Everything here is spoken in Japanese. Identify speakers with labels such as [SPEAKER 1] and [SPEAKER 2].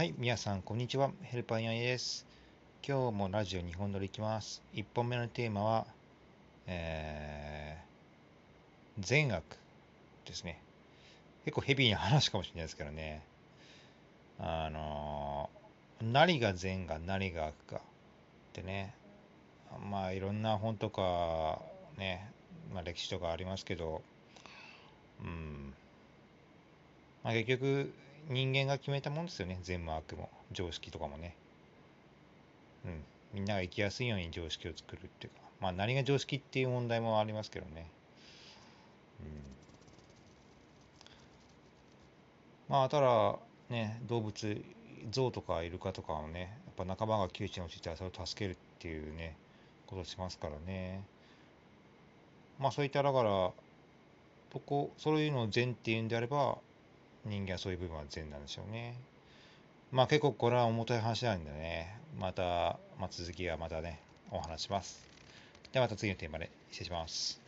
[SPEAKER 1] はい、皆さん、こんにちは。ヘルパーヤンです。今日もラジオ2本撮りいきます。1本目のテーマは、えー、善悪ですね。結構ヘビーな話かもしれないですけどね。あのー何が善が何が悪かってね。まあ、いろんな本とか、ね、まあ、歴史とかありますけど、うん。まあ、結局、人間が決めたもんですよね。善も悪も。常識とかもね。うん。みんなが生きやすいように常識を作るっていうか。まあ何が常識っていう問題もありますけどね。うん。まあただ、ね、動物、象とかイルカとかはね、やっぱ仲間が窮地に陥ったらそれを助けるっていうね、ことをしますからね。まあそういっただから、そこ、そういうのを善っていうんであれば、人間はそういう部分は善なんでしょうね。まあ結構これは重たい話なんでね、また、まあ、続きはまたね、お話します。ではまた次のテーマで失礼します。